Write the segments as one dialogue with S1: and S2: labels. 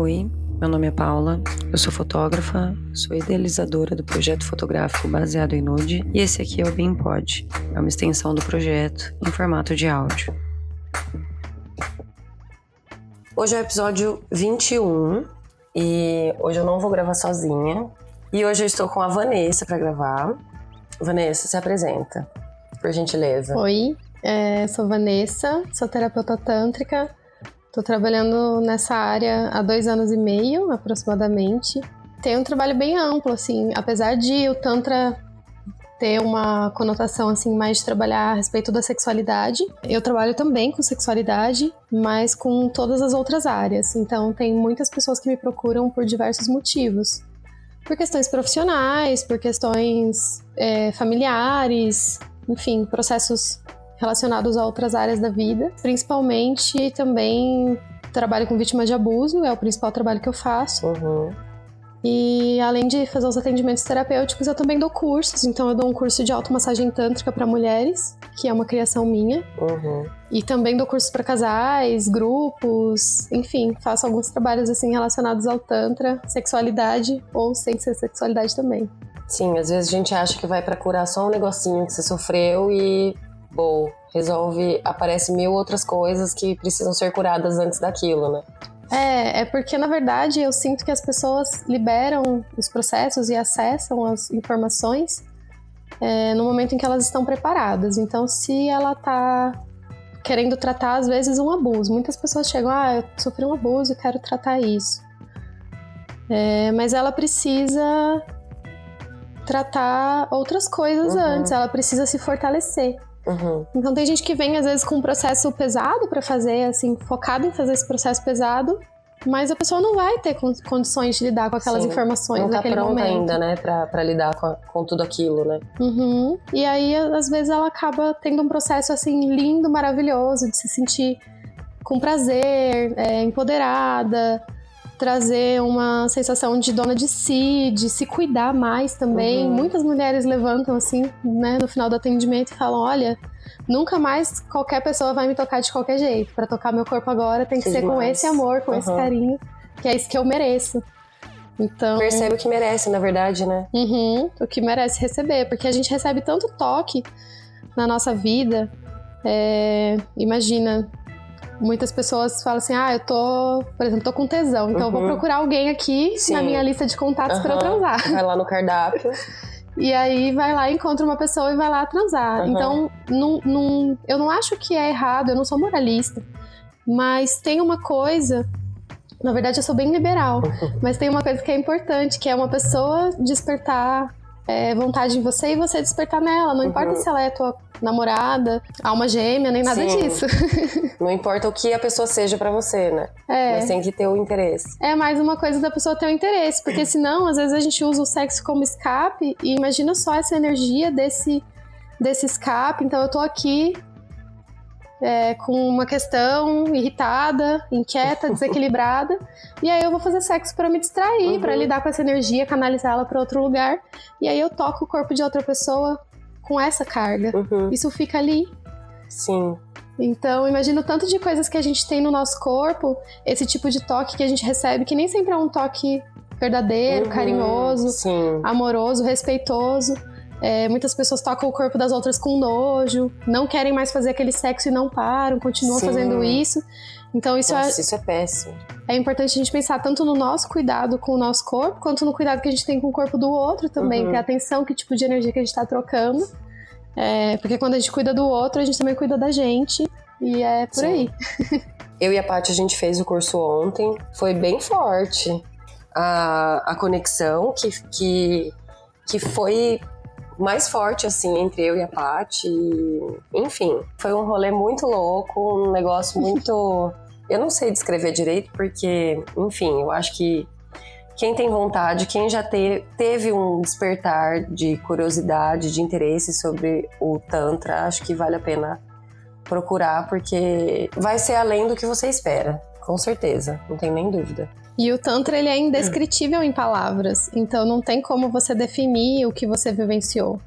S1: Oi, meu nome é Paula, eu sou fotógrafa, sou idealizadora do projeto fotográfico baseado em nude e esse aqui é o BeamPod, é uma extensão do projeto em formato de áudio. Hoje é o episódio 21 e hoje eu não vou gravar sozinha. E hoje eu estou com a Vanessa para gravar. Vanessa, se apresenta, por gentileza.
S2: Oi, é, sou Vanessa, sou terapeuta tântrica. Estou trabalhando nessa área há dois anos e meio, aproximadamente. Tem um trabalho bem amplo, assim, apesar de o Tantra ter uma conotação assim mais de trabalhar a respeito da sexualidade. Eu trabalho também com sexualidade, mas com todas as outras áreas. Então tem muitas pessoas que me procuram por diversos motivos. Por questões profissionais, por questões é, familiares, enfim, processos relacionados a outras áreas da vida. Principalmente também trabalho com vítimas de abuso, é o principal trabalho que eu faço.
S1: Uhum.
S2: E além de fazer os atendimentos terapêuticos, eu também dou cursos. Então, eu dou um curso de automassagem tântrica para mulheres, que é uma criação minha.
S1: Uhum.
S2: E também dou cursos para casais, grupos, enfim, faço alguns trabalhos assim relacionados ao tantra, sexualidade ou sem ser sexualidade também.
S1: Sim, às vezes a gente acha que vai para curar só um negocinho que você sofreu e bom, resolve, aparece mil outras coisas que precisam ser curadas antes daquilo, né?
S2: É, é porque na verdade eu sinto que as pessoas liberam os processos e acessam as informações é, no momento em que elas estão preparadas. Então, se ela tá querendo tratar, às vezes, um abuso, muitas pessoas chegam, ah, eu sofri um abuso e quero tratar isso. É, mas ela precisa tratar outras coisas
S1: Uhum.
S2: antes, ela precisa se fortalecer.
S1: Uhum.
S2: Então tem gente que vem às vezes com um processo pesado pra fazer, assim, focado em fazer esse processo pesado, mas a pessoa não vai ter con- condições de lidar com aquelas
S1: Sim.
S2: informações
S1: Não tá
S2: naquele
S1: pronta
S2: momento.
S1: ainda, né, pra, pra lidar com, a- com tudo aquilo, né?
S2: Uhum. E aí, às vezes, ela acaba tendo um processo assim lindo, maravilhoso, de se sentir com prazer, é, empoderada, trazer uma sensação de dona de si, de se cuidar mais também.
S1: Uhum.
S2: Muitas mulheres levantam assim, né, no final do atendimento e falam: olha. Nunca mais qualquer pessoa vai me tocar de qualquer jeito. Pra tocar meu corpo agora tem que
S1: Que
S2: ser com
S1: demais.
S2: esse amor, com esse
S1: Uhum.
S2: carinho, que é isso que eu mereço. Então,
S1: Percebe o que merece, na verdade, né?
S2: Uhum, o que merece receber, porque a gente recebe tanto toque na nossa vida. é, imagina, muitas pessoas falam assim: ah, eu tô, por exemplo, tô com tesão, então eu vou
S1: Uhum.
S2: procurar alguém aqui
S1: Sim.
S2: na minha lista de contatos pra eu transar.
S1: Vai lá no cardápio.
S2: E aí vai lá, encontra uma pessoa e vai lá transar.
S1: Uhum.
S2: Então, não, não- eu não acho que é errado, eu não sou moralista, mas tem uma coisa. Na verdade, eu sou bem liberal, mas tem uma coisa que é importante, que é uma pessoa despertar é, vontade em você e você despertar nela. Não importa
S1: Uhum.
S2: se ela é tua namorada, alma gêmea, nem nada
S1: Sim.
S2: disso.
S1: Não importa o que a pessoa seja pra você, né?
S2: É.
S1: Mas tem que ter o interesse.
S2: É mais uma coisa da pessoa ter um interesse, porque senão, às vezes, a gente usa o sexo como escape e imagina só essa energia desse, desse escape. Então, eu tô aqui é, com uma questão irritada, inquieta, desequilibrada, e aí eu vou fazer sexo pra me distrair,
S1: Uhum.
S2: pra lidar com essa energia, canalizá-la pra outro lugar, e aí eu toco o corpo de outra pessoa com essa carga.
S1: Uhum.
S2: Isso fica ali
S1: Sim.
S2: então, imagina o tanto de coisas que a gente tem no nosso corpo, esse tipo de toque que a gente recebe, que nem sempre é um toque verdadeiro,
S1: Uhum.
S2: carinhoso,
S1: Sim.
S2: amoroso, respeitoso. É, muitas pessoas tocam o corpo das outras com nojo, não querem mais fazer aquele sexo e não param, continuam
S1: Sim.
S2: fazendo isso. Então, isso é,
S1: Nossa, isso é péssimo.
S2: é importante a gente pensar tanto no nosso cuidado com o nosso corpo, quanto no cuidado que a gente tem com o corpo do outro também,
S1: Uhum.
S2: ter atenção que tipo de energia que a gente está trocando. É, porque quando a gente cuida do outro, a gente também cuida da gente. E é por
S1: Sim.
S2: aí.
S1: Eu e a Paty, a gente fez o curso ontem. Foi bem forte a, a conexão que, que, que foi mais forte, assim, entre eu e a Paty. Enfim, foi um rolê muito louco, um negócio muito... eu não sei descrever direito, porque, enfim, eu acho que quem tem vontade, quem já te- teve um despertar de curiosidade, de interesse sobre o Tantra, acho que vale a pena procurar, porque vai ser além do que você espera, com certeza, não tem nem dúvida.
S2: E o Tantra, ele é indescritível em palavras. Então, não tem como você definir o que você vivenciou.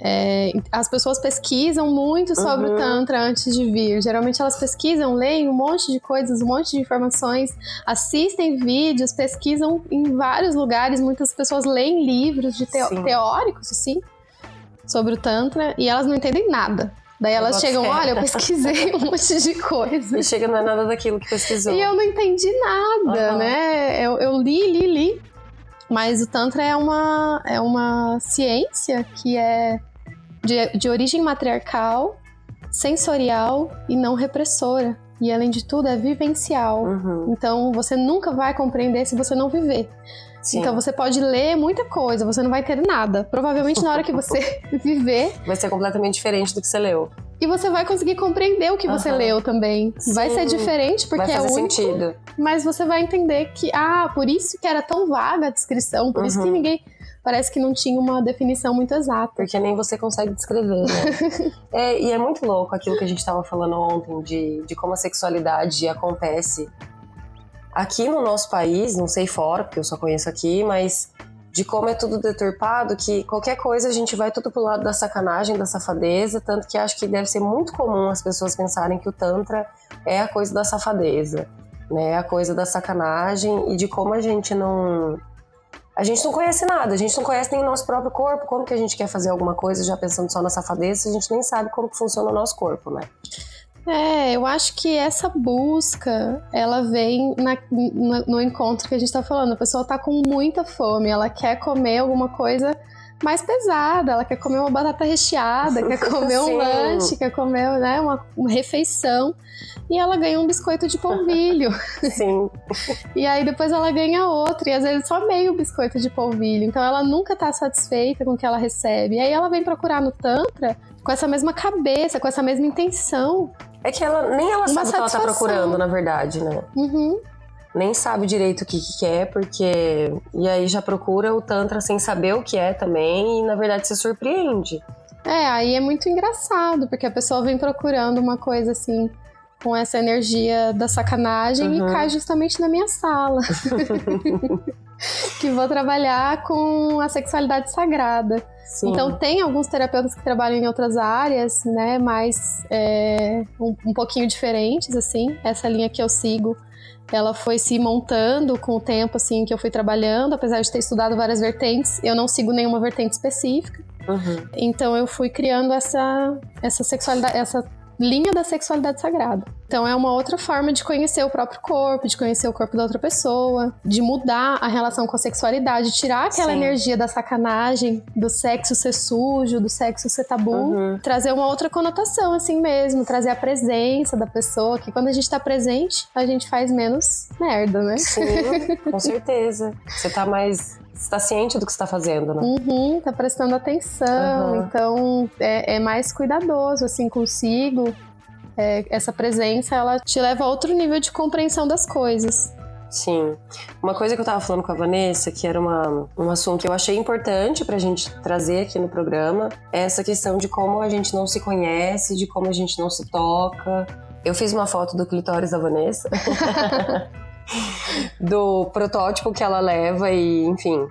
S2: É, as pessoas pesquisam muito sobre uhum. o Tantra antes de vir. Geralmente elas pesquisam, leem um monte de coisas, um monte de informações, assistem vídeos, pesquisam em vários lugares. Muitas pessoas leem livros de teo teóricos, assim, sobre o Tantra e elas não entendem nada. Daí elas chegam, olha, eu pesquisei um monte de coisa.
S1: E chega, não é nada daquilo que pesquisou.
S2: E eu não entendi nada, uhum. né? Eu, eu li, li, li. Mas o Tantra é uma, é uma ciência que é de, de origem matriarcal, sensorial e não repressora. E além de tudo, é vivencial. Uhum. Então você nunca vai compreender se você não viver. Sim. Então você pode ler muita coisa, você não vai ter nada. Provavelmente na hora que você viver.
S1: Vai ser completamente diferente do que você leu.
S2: E você vai conseguir compreender o que uhum. você leu também. Sim. Vai ser diferente porque
S1: vai
S2: fazer
S1: é único. sentido.
S2: Mas você vai entender que, ah, por isso que era tão vaga a descrição, por uhum. isso que uhum. ninguém parece que não tinha uma definição muito exata.
S1: Porque nem você consegue descrever, né? é, e é muito louco aquilo que a gente estava falando ontem de, de como a sexualidade acontece aqui no nosso país, não sei fora, porque eu só conheço aqui, mas de como é tudo deturpado, que qualquer coisa a gente vai tudo pro lado da sacanagem, da safadeza, tanto que acho que deve ser muito comum as pessoas pensarem que o Tantra é a coisa da safadeza, né? A coisa da sacanagem e de como a gente não a gente não conhece nada, a gente não conhece nem o nosso próprio corpo, como que a gente quer fazer alguma coisa já pensando só na safadeza, a gente nem sabe como que funciona o nosso corpo, né?
S2: É, eu acho que essa busca, ela vem na, no, no encontro que a gente tá falando. A pessoa tá com muita fome, ela quer comer alguma coisa mais pesada, ela quer comer uma batata recheada, quer comer um lanche, quer comer né, uma, uma, refeição. E ela ganha um biscoito de polvilho.
S1: Sim.
S2: e aí depois ela ganha outro, e às vezes só meio biscoito de polvilho. Então ela nunca tá satisfeita com o que ela recebe. E aí ela vem procurar no Tantra com essa mesma cabeça, com essa mesma intenção.
S1: É que ela nem ela sabe o que ela tá procurando, na verdade, né?
S2: Uhum
S1: nem sabe direito o que, que quer, porque. E aí já procura o Tantra sem saber o que é também, e na verdade se surpreende.
S2: É, aí é muito engraçado, porque a pessoa vem procurando uma coisa assim, com essa energia da sacanagem uhum. e cai justamente na minha sala. que vou trabalhar com a sexualidade sagrada. Sim. Então tem alguns terapeutas que trabalham em outras áreas, né, mais é, um, um pouquinho diferentes, assim. Essa linha que eu sigo ela foi se montando com o tempo assim que eu fui trabalhando, apesar de ter estudado várias vertentes, eu não sigo nenhuma vertente específica. Uhum. Então eu fui criando essa essa sexualidade, essa linha da sexualidade sagrada. Então é uma outra forma de conhecer o próprio corpo, de conhecer o corpo da outra pessoa, de mudar a relação com a sexualidade, tirar aquela Sim. energia da sacanagem, do sexo ser sujo, do sexo ser tabu, uhum. trazer uma outra conotação assim mesmo, trazer a presença da pessoa, que quando a gente tá presente, a gente faz menos merda, né?
S1: Sim, com certeza. Você tá mais está ciente do que está fazendo, né?
S2: Uhum, tá prestando atenção, uhum. então é, é, mais cuidadoso assim consigo. É, essa presença ela te leva a outro nível de compreensão das coisas.
S1: Sim. Uma coisa que eu tava falando com a Vanessa, que era uma, um assunto que eu achei importante pra gente trazer aqui no programa, é essa questão de como a gente não se conhece, de como a gente não se toca. Eu fiz uma foto do clitóris da Vanessa. do protótipo que ela leva e, enfim.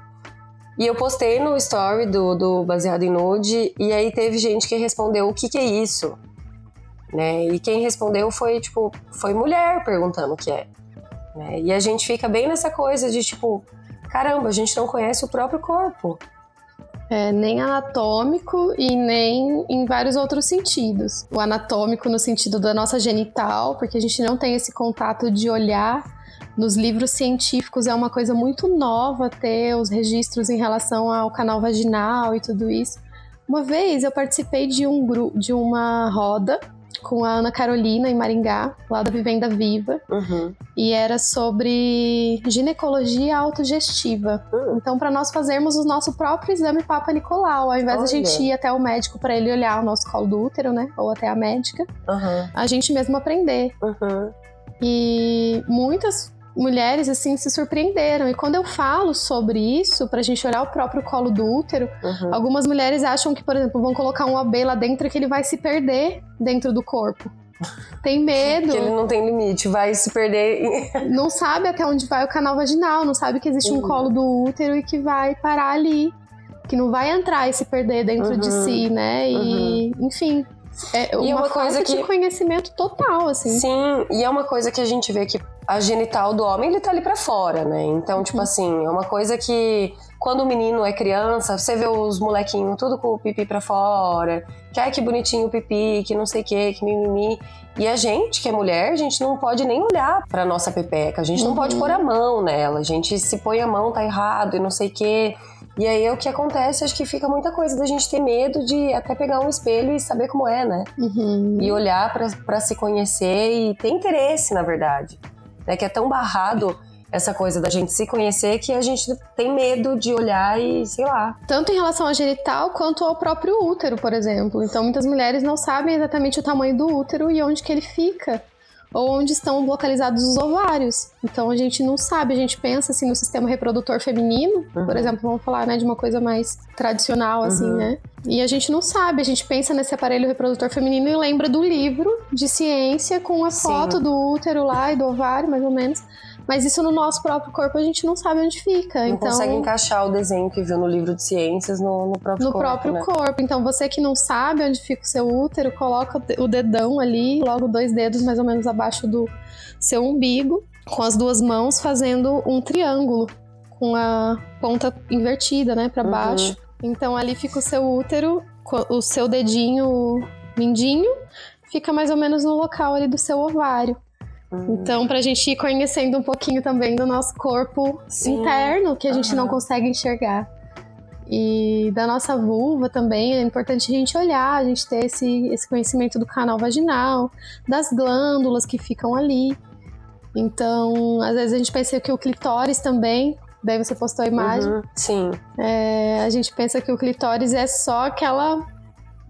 S1: E eu postei no story do, do Baseado em Nude e aí teve gente que respondeu o que, que é isso, né? E quem respondeu foi, tipo, foi mulher perguntando o que é. Né? E a gente fica bem nessa coisa de, tipo, caramba, a gente não conhece o próprio corpo.
S2: É, nem anatômico e nem em vários outros sentidos. O anatômico no sentido da nossa genital, porque a gente não tem esse contato de olhar nos livros científicos é uma coisa muito nova ter os registros em relação ao canal vaginal e tudo isso. Uma vez eu participei de um grupo, de uma roda com a Ana Carolina em Maringá, lá da Vivenda Viva,
S1: uhum.
S2: e era sobre ginecologia autogestiva. Uhum. Então, para nós fazermos o nosso próprio exame Papa Nicolau, ao invés da gente ir até o médico para ele olhar o nosso colo do útero, né, ou até a médica,
S1: uhum.
S2: a gente mesmo aprender.
S1: Uhum.
S2: E muitas mulheres assim se surpreenderam. E quando eu falo sobre isso, pra gente olhar o próprio colo do útero, uhum. algumas mulheres acham que, por exemplo, vão colocar um AB lá dentro que ele vai se perder dentro do corpo. Tem medo.
S1: que ele não tem limite, vai se perder.
S2: não sabe até onde vai o canal vaginal, não sabe que existe uhum. um colo do útero e que vai parar ali. que não vai entrar e se perder dentro
S1: Uhum.
S2: de si, né? E, enfim, é uma,
S1: E uma
S2: coisa
S1: coisa
S2: de
S1: que-
S2: conhecimento total, assim.
S1: Sim, e é uma coisa que a gente vê que a genital do homem, ele tá ali pra fora, né? Então, tipo assim, é uma coisa que quando o menino é criança, você vê os molequinhos tudo com o pipi pra fora, que ai que bonitinho o pipi, que não sei o que, que mimimi. E a gente, que é mulher, a gente não pode nem olhar pra nossa pepeca, a gente não
S2: Uhum.
S1: pode pôr a mão nela, a gente se põe a mão, tá errado e não sei o que. E aí é o que acontece, acho que fica muita coisa da gente ter medo de até pegar um espelho e saber como é, né?
S2: Uhum.
S1: e olhar pra se conhecer e ter interesse, na verdade. Né? Que é tão barrado essa coisa da gente se conhecer que a gente tem medo de olhar e, sei lá.
S2: Tanto em relação à genital quanto ao próprio útero, por exemplo. Então, muitas mulheres não sabem exatamente o tamanho do útero e onde que ele fica. Ou onde estão localizados os ovários. Então, a gente não sabe. A gente pensa, assim, no sistema reprodutor feminino.
S1: Uhum.
S2: Por exemplo, vamos falar, né, de uma coisa mais tradicional, assim,
S1: Uhum.
S2: né? E a gente não sabe. A gente pensa nesse aparelho reprodutor feminino e lembra do livro de ciência com a
S1: Sim.
S2: foto do útero lá e do ovário, mais ou menos. Mas isso no nosso próprio corpo a gente não sabe onde fica.
S1: Não
S2: então...
S1: consegue encaixar o desenho que viu no livro de ciências no, no próprio
S2: no
S1: corpo.
S2: próprio
S1: né?
S2: corpo. Então, você que não sabe onde fica o seu útero, coloca o dedão ali, logo dois dedos mais ou menos abaixo do seu umbigo, com as duas mãos fazendo um triângulo com a ponta invertida, né, para
S1: Uhum.
S2: Então, ali fica o seu útero, o seu dedinho mindinho fica mais ou menos no local ali do seu ovário.
S1: Uhum.
S2: Então, pra gente ir conhecendo um pouquinho também do nosso corpo
S1: Sim.
S2: interno, que a gente não
S1: Aham.
S2: consegue enxergar. E da nossa vulva também é importante a gente olhar, a gente ter esse, esse conhecimento do canal vaginal, das glândulas que ficam ali. Então, às vezes a gente pensa que o clitóris também, daí você postou a imagem,
S1: Uhum. Sim.
S2: é, a gente pensa que o clitóris é só aquela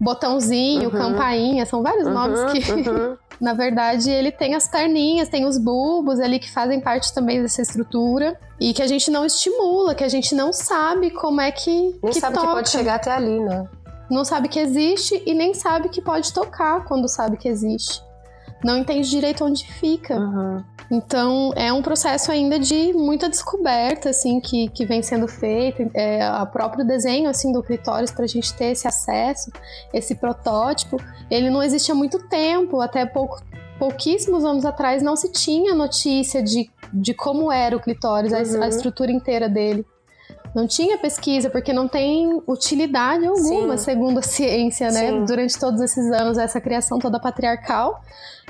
S2: botãozinho,
S1: Uhum.
S2: campainha, são vários nomes
S1: Uhum,
S2: que,
S1: uhum.
S2: na verdade, ele tem as perninhas, tem os bulbos ali que fazem parte também dessa estrutura e que a gente não estimula, que a gente não sabe como é que,
S1: Nem
S2: que
S1: sabe
S2: toca.
S1: que pode chegar até ali, né?
S2: Não sabe que existe e nem sabe que pode tocar quando sabe que existe. Não entende direito onde fica.
S1: Uhum.
S2: Então, é um processo ainda de muita descoberta, assim, que, que vem sendo feito. É, o próprio desenho, assim, do clitóris para a gente ter esse acesso, esse protótipo, ele não existe há muito tempo. Até pouco, pouquíssimos anos atrás não se tinha notícia de, de como era o clitóris, a-
S1: Uhum.
S2: a, estrutura inteira dele. Não tinha pesquisa, porque não tem utilidade alguma,
S1: Sim.
S2: segundo a ciência, né?
S1: Sim.
S2: Durante todos esses anos, essa criação toda patriarcal,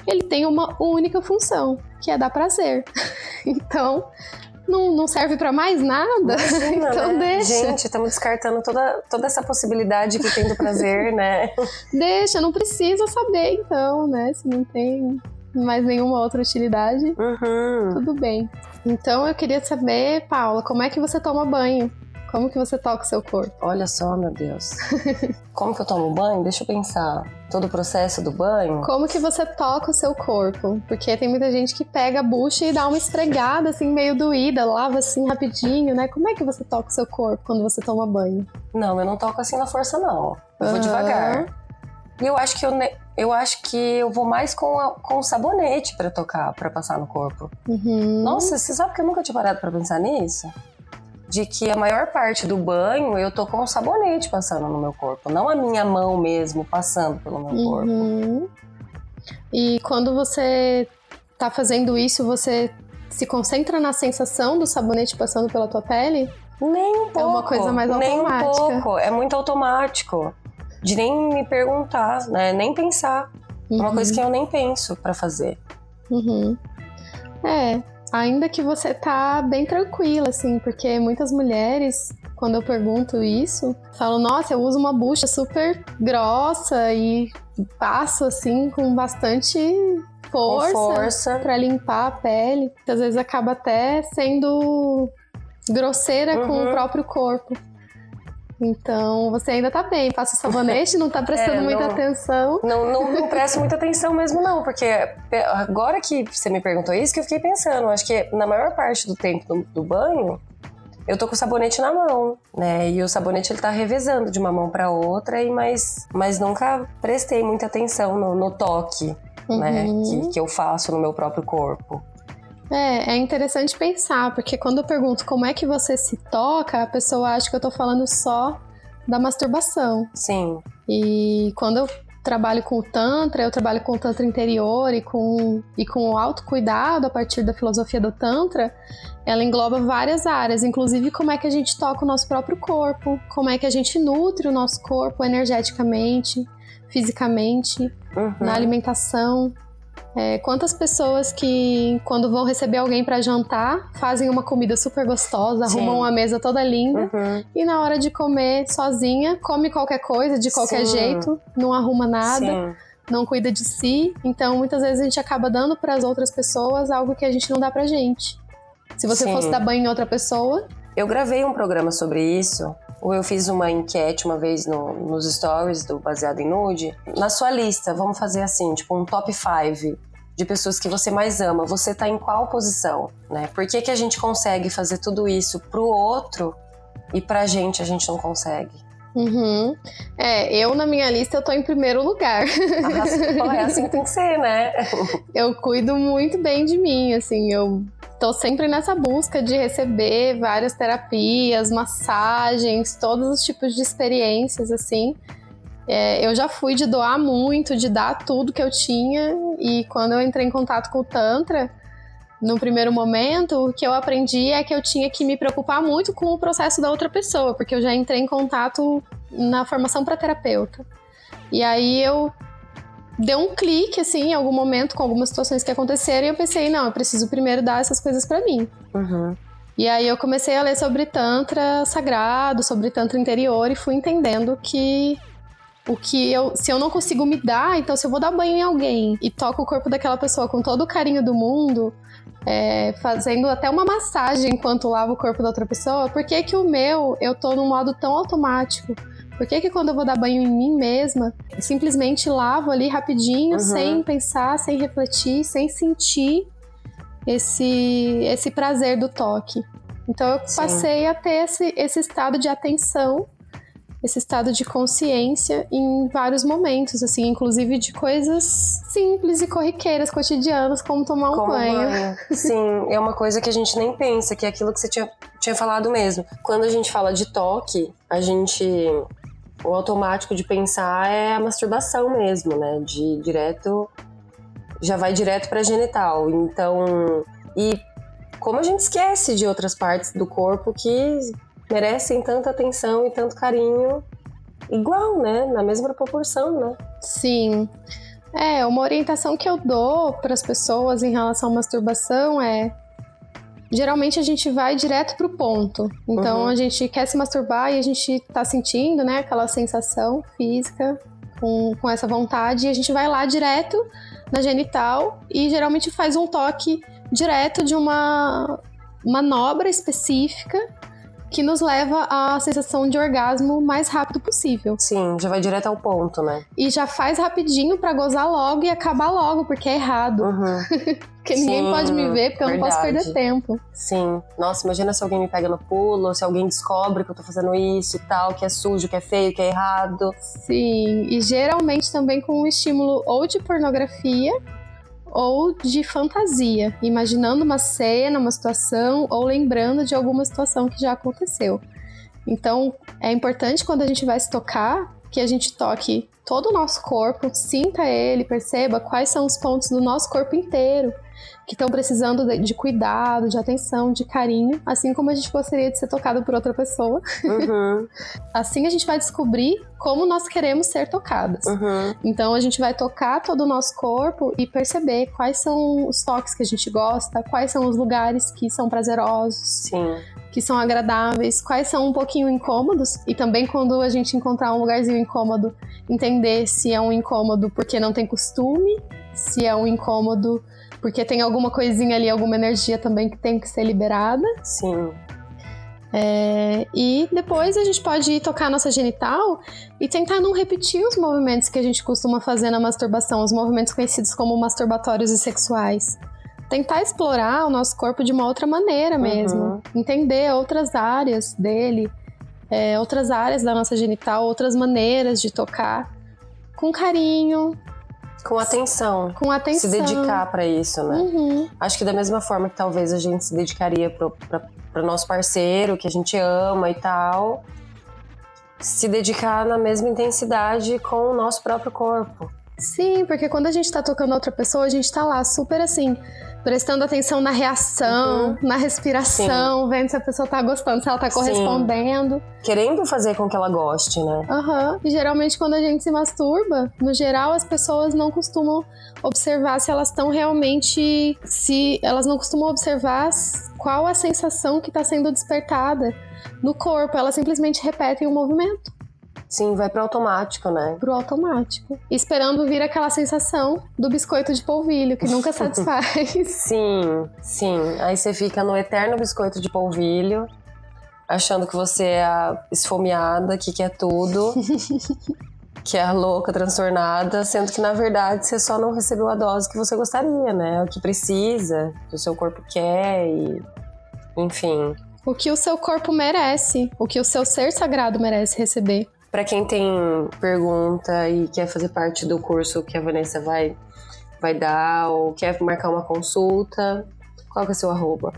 S2: ele tem uma única função, que é dar prazer. Então, não, não serve pra mais nada.
S1: Imagina,
S2: então
S1: né?
S2: deixa.
S1: Gente, estamos descartando toda, toda essa possibilidade que tem do prazer, né?
S2: Deixa, não precisa saber, então, né? Se não tem mais nenhuma outra utilidade,
S1: Uhum.
S2: tudo bem. Então eu queria saber, Paula, como é que você toma banho? Como que você toca o seu corpo?
S1: Olha só, meu Deus. Como que eu tomo banho? Deixa eu pensar. Todo o processo do banho?
S2: Como que você toca o seu corpo? Porque tem muita gente que pega a bucha e dá uma esfregada, assim, meio doída, lava assim rapidinho, né? Como é que você toca o seu corpo quando você toma banho?
S1: Não, eu não toco assim na força, não. Eu vou
S2: Aham.
S1: devagar. E eu acho que eu, ne- eu acho que eu vou mais com, a- com o sabonete pra tocar, pra passar no corpo.
S2: Uhum.
S1: Nossa, você sabe que eu nunca tinha parado pra pensar nisso? De que a maior parte do banho eu tô com o sabonete passando no meu corpo, não a minha mão mesmo passando pelo meu corpo.
S2: Uhum. E quando você tá fazendo isso, você se concentra na sensação do sabonete passando pela tua pele?
S1: Nem um pouco.
S2: É uma coisa mais
S1: Nem um
S2: automática.
S1: pouco. É muito automático. De nem me perguntar, né? Nem pensar. É uma
S2: Uhum.
S1: coisa que eu nem penso pra fazer.
S2: Uhum. É, ainda que você tá bem tranquila, assim, porque muitas mulheres, quando eu pergunto isso, falam, nossa, eu uso uma bucha super grossa e passo assim com bastante força,
S1: Com força.
S2: pra limpar a pele. Às vezes acaba até sendo grosseira com
S1: Uhum.
S2: o próprio corpo. Então, você ainda tá bem, passa o sabonete, não tá prestando
S1: É,
S2: muita
S1: não-
S2: atenção.
S1: Não, não, não presto muita atenção mesmo, não, porque agora que você me perguntou isso, que eu fiquei pensando. Acho que na maior parte do tempo do, do banho, eu tô com o sabonete na mão, né? E o sabonete ele tá revezando de uma mão pra outra, e mas, mas nunca prestei muita atenção no, no toque, né?
S2: Uhum.
S1: Que, que eu faço no meu próprio corpo.
S2: É, é interessante pensar, porque quando eu pergunto como é que você se toca, a pessoa acha que eu tô falando só da masturbação.
S1: Sim.
S2: E quando eu trabalho com o Tantra, eu trabalho com o Tantra interior e com, e com o autocuidado a partir da filosofia do Tantra, ela engloba várias áreas, inclusive como é que a gente toca o nosso próprio corpo, como é que a gente nutre o nosso corpo energeticamente, fisicamente, uhum. na alimentação. É, quantas pessoas que, quando vão receber alguém para jantar, fazem uma comida super gostosa, Sim. arrumam uma mesa toda linda, uhum. e na hora de comer sozinha, come qualquer coisa, de qualquer Sim. jeito, não arruma nada. Sim. Não cuida de si, então muitas vezes a gente acaba dando para as outras pessoas algo que a gente não dá pra gente. Se você fosse dar banho em outra pessoa.
S1: Eu gravei um programa sobre isso ou eu fiz uma enquete uma vez no, nos stories do Baseado em Nude. Na sua lista, vamos fazer assim, tipo um top 5 de pessoas que você mais ama. Você tá em qual posição, né? Por que, que a gente consegue fazer tudo isso pro outro e pra gente a gente não consegue?
S2: Uhum. É, eu na minha lista eu tô em primeiro lugar.
S1: Ah, é assim que tem que ser, né?
S2: eu cuido muito bem de mim, assim, eu tô sempre nessa busca de receber várias terapias, massagens, todos os tipos de experiências, assim. É, eu já fui de doar muito, de dar tudo que eu tinha, e quando eu entrei em contato com o Tantra, no primeiro momento, o que eu aprendi é que eu tinha que me preocupar muito com o processo da outra pessoa, porque eu já entrei em contato na formação para terapeuta. E aí eu deu um clique, assim, em algum momento, com algumas situações que aconteceram, e eu pensei, não, eu preciso primeiro dar essas coisas para mim. Uhum. E aí eu comecei a ler sobre Tantra sagrado, sobre Tantra interior, e fui entendendo que o que eu, se eu não consigo me dar, então se eu vou dar banho em alguém e toco o corpo daquela pessoa com todo o carinho do mundo, é, fazendo até uma massagem enquanto lavo o corpo da outra pessoa, por que que o meu eu tô num modo tão automático? Por que, que quando eu vou dar banho em mim mesma, simplesmente lavo ali rapidinho, uhum. sem pensar, sem refletir, sem sentir esse, esse prazer do toque? Então eu Sim. passei a ter esse, esse estado de atenção, esse estado de consciência em vários momentos, assim, inclusive de coisas simples e corriqueiras, cotidianas, como tomar um como banho. banho.
S1: Sim, é uma coisa que a gente nem pensa, que é aquilo que você tinha, tinha falado mesmo. Quando a gente fala de toque, a gente o automático de pensar é a masturbação mesmo, né? De direto. Já vai direto pra genital. Então. E como a gente esquece de outras partes do corpo que merecem tanta atenção e tanto carinho igual, né? Na mesma proporção, né?
S2: Sim. É, uma orientação que eu dou para as pessoas em relação à masturbação é geralmente a gente vai direto pro ponto. Então uhum. a gente quer se masturbar e a gente tá sentindo, né, aquela sensação física com, com essa vontade e a gente vai lá direto na genital e geralmente faz um toque direto de uma manobra específica que nos leva à sensação de orgasmo mais rápido possível.
S1: Sim, já vai direto ao ponto, né?
S2: E já faz rapidinho para gozar logo e acabar logo, porque é errado. Uhum. porque Sim, ninguém pode me ver, porque verdade. eu não posso perder tempo.
S1: Sim. Nossa, imagina se alguém me pega no pulo, se alguém descobre que eu tô fazendo isso e tal, que é sujo, que é feio, que é errado.
S2: Sim, e geralmente também com um estímulo ou de pornografia ou de fantasia, imaginando uma cena, uma situação ou lembrando de alguma situação que já aconteceu. Então, é importante quando a gente vai se tocar que a gente toque todo o nosso corpo, sinta ele, perceba quais são os pontos do nosso corpo inteiro que estão precisando de, de, cuidado, de atenção, de carinho, assim como a gente gostaria de ser tocado por outra pessoa. Uhum. assim a gente vai descobrir como nós queremos ser tocadas. Uhum. Então a gente vai tocar todo o nosso corpo e perceber quais são os toques que a gente gosta, quais são os lugares que são prazerosos.
S1: Sim
S2: que são agradáveis, quais são um pouquinho incômodos, e também quando a gente encontrar um lugarzinho incômodo, entender se é um incômodo porque não tem costume, se é um incômodo porque tem alguma coisinha ali, alguma energia também que tem que ser liberada.
S1: Sim.
S2: É, e depois a gente pode ir tocar nossa genital e tentar não repetir os movimentos que a gente costuma fazer na masturbação, os movimentos conhecidos como masturbatórios e sexuais. Tentar explorar o nosso corpo de uma outra maneira mesmo. Uhum. Entender outras áreas dele, é, outras áreas da nossa genital, outras maneiras de tocar. Com carinho,
S1: com atenção.
S2: Com atenção.
S1: Se dedicar para isso, né? Uhum. Acho que da mesma forma que talvez a gente se dedicaria pro nosso parceiro, que a gente ama e tal. se dedicar na mesma intensidade com o nosso próprio corpo.
S2: Sim, porque quando a gente tá tocando outra pessoa, a gente tá lá super assim, prestando atenção na reação, uhum. na respiração, Sim. vendo se a pessoa tá gostando, se ela tá correspondendo. Sim.
S1: Querendo fazer com que ela goste, né?
S2: Aham. Uhum. E geralmente quando a gente se masturba, no geral as pessoas não costumam observar se elas estão realmente. se elas não costumam observar qual a sensação que está sendo despertada no corpo. Elas simplesmente repetem o movimento.
S1: Sim, vai pro automático, né?
S2: Pro automático. Esperando vir aquela sensação do biscoito de polvilho, que nunca satisfaz.
S1: sim, sim. Aí você fica no eterno biscoito de polvilho, achando que você é a esfomeada, que quer tudo. que é a louca, transtornada, sendo que na verdade você só não recebeu a dose que você gostaria, né? O que precisa, que o seu corpo quer e. Enfim.
S2: O que o seu corpo merece, o que o seu ser sagrado merece receber.
S1: Para quem tem pergunta e quer fazer parte do curso que a Vanessa vai, vai dar ou quer marcar uma consulta, qual que é o seu arroba?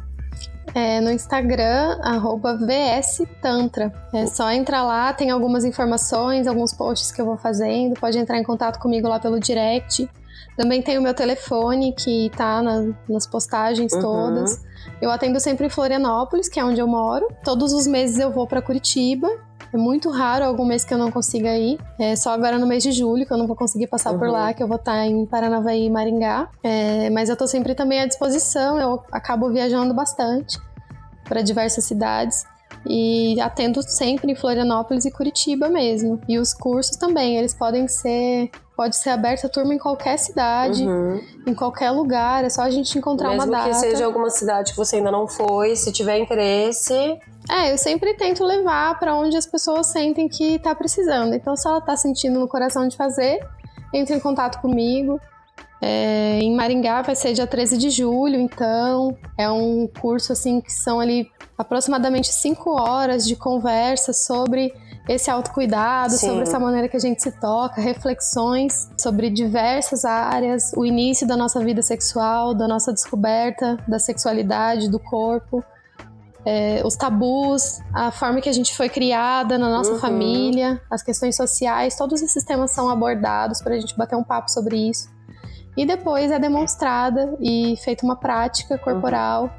S2: É, no Instagram, arroba vstantra. É só entrar lá, tem algumas informações, alguns posts que eu vou fazendo, pode entrar em contato comigo lá pelo direct. Também tem o meu telefone que tá na, nas postagens uhum. todas. Eu atendo sempre em Florianópolis, que é onde eu moro. Todos os meses eu vou para Curitiba é muito raro algum mês que eu não consiga ir. É só agora no mês de julho que eu não vou conseguir passar uhum. por lá, que eu vou estar em Paranavaí e Maringá. É, mas eu tô sempre também à disposição, eu acabo viajando bastante para diversas cidades e atendo sempre em Florianópolis e Curitiba mesmo. E os cursos também, eles podem ser pode ser aberta a turma em qualquer cidade, uhum. em qualquer lugar, é só a gente encontrar
S1: Mesmo
S2: uma data.
S1: Mesmo que seja alguma cidade que você ainda não foi, se tiver interesse,
S2: é, eu sempre tento levar para onde as pessoas sentem que tá precisando. Então, se ela tá sentindo no coração de fazer, entre em contato comigo. É, em Maringá vai ser dia 13 de julho, então é um curso assim que são ali aproximadamente 5 horas de conversa sobre esse autocuidado, Sim. sobre essa maneira que a gente se toca, reflexões sobre diversas áreas, o início da nossa vida sexual, da nossa descoberta da sexualidade, do corpo é, os tabus, a forma que a gente foi criada na nossa uhum. família, as questões sociais, todos esses temas são abordados para a gente bater um papo sobre isso. E depois é demonstrada e feita uma prática corporal uhum.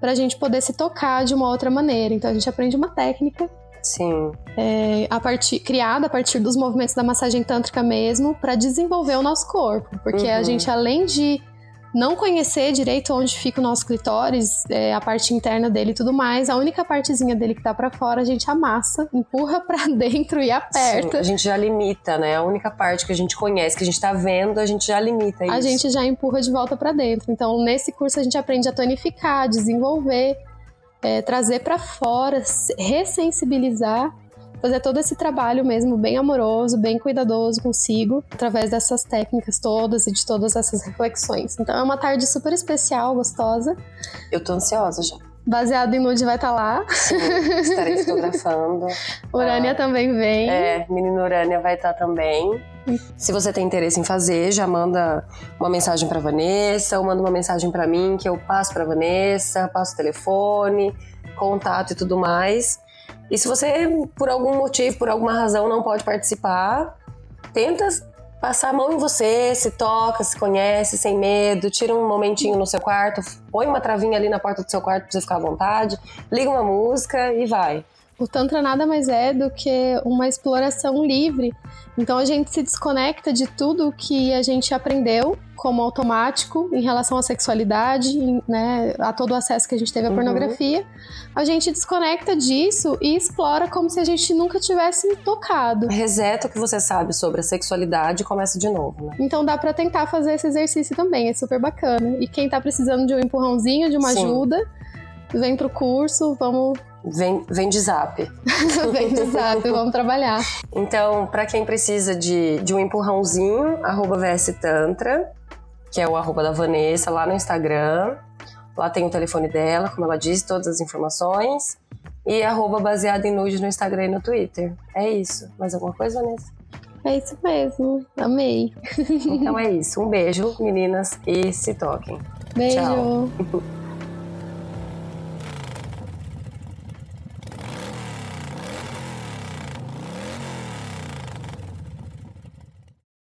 S2: para a gente poder se tocar de uma outra maneira. Então a gente aprende uma técnica
S1: Sim.
S2: É, a partir, criada a partir dos movimentos da massagem tântrica mesmo, para desenvolver o nosso corpo. Porque uhum. a gente, além de não conhecer direito onde fica o nosso clitóris, é, a parte interna dele e tudo mais, a única partezinha dele que tá para fora a gente amassa, empurra para dentro e aperta. Sim,
S1: a gente já limita, né? A única parte que a gente conhece, que a gente tá vendo, a gente já limita isso.
S2: A gente já empurra de volta para dentro. Então, nesse curso a gente aprende a tonificar, desenvolver, é, trazer para fora, ressensibilizar fazer todo esse trabalho mesmo bem amoroso, bem cuidadoso consigo, através dessas técnicas todas e de todas essas reflexões. Então é uma tarde super especial, gostosa.
S1: Eu tô ansiosa já.
S2: Baseado em nude vai estar tá lá.
S1: Sim, estarei fotografando.
S2: Urânia ah, também vem.
S1: É, menina Urânia vai estar tá também. Se você tem interesse em fazer, já manda uma mensagem para Vanessa ou manda uma mensagem para mim que eu passo para Vanessa, passo o telefone, contato e tudo mais. E se você, por algum motivo, por alguma razão, não pode participar, tenta passar a mão em você, se toca, se conhece, sem medo, tira um momentinho no seu quarto, põe uma travinha ali na porta do seu quarto pra você ficar à vontade, liga uma música e vai.
S2: O Tantra nada mais é do que uma exploração livre. Então a gente se desconecta de tudo que a gente aprendeu como automático em relação à sexualidade, né, a todo o acesso que a gente teve à uhum. pornografia. A gente desconecta disso e explora como se a gente nunca tivesse tocado.
S1: Reseta o que você sabe sobre a sexualidade e começa de novo, né?
S2: Então dá para tentar fazer esse exercício também, é super bacana. E quem tá precisando de um empurrãozinho, de uma Sim. ajuda, vem pro curso, vamos
S1: Vem, vem de zap.
S2: vem de zap, vamos trabalhar.
S1: Então, para quem precisa de, de um empurrãozinho, arroba VS Tantra, que é o arroba da Vanessa, lá no Instagram. Lá tem o telefone dela, como ela disse, todas as informações. E arroba baseado em nude no Instagram e no Twitter. É isso. Mais alguma coisa, Vanessa?
S2: É isso mesmo. Amei.
S1: Então é isso. Um beijo, meninas, e se toquem.
S2: Beijo. Tchau.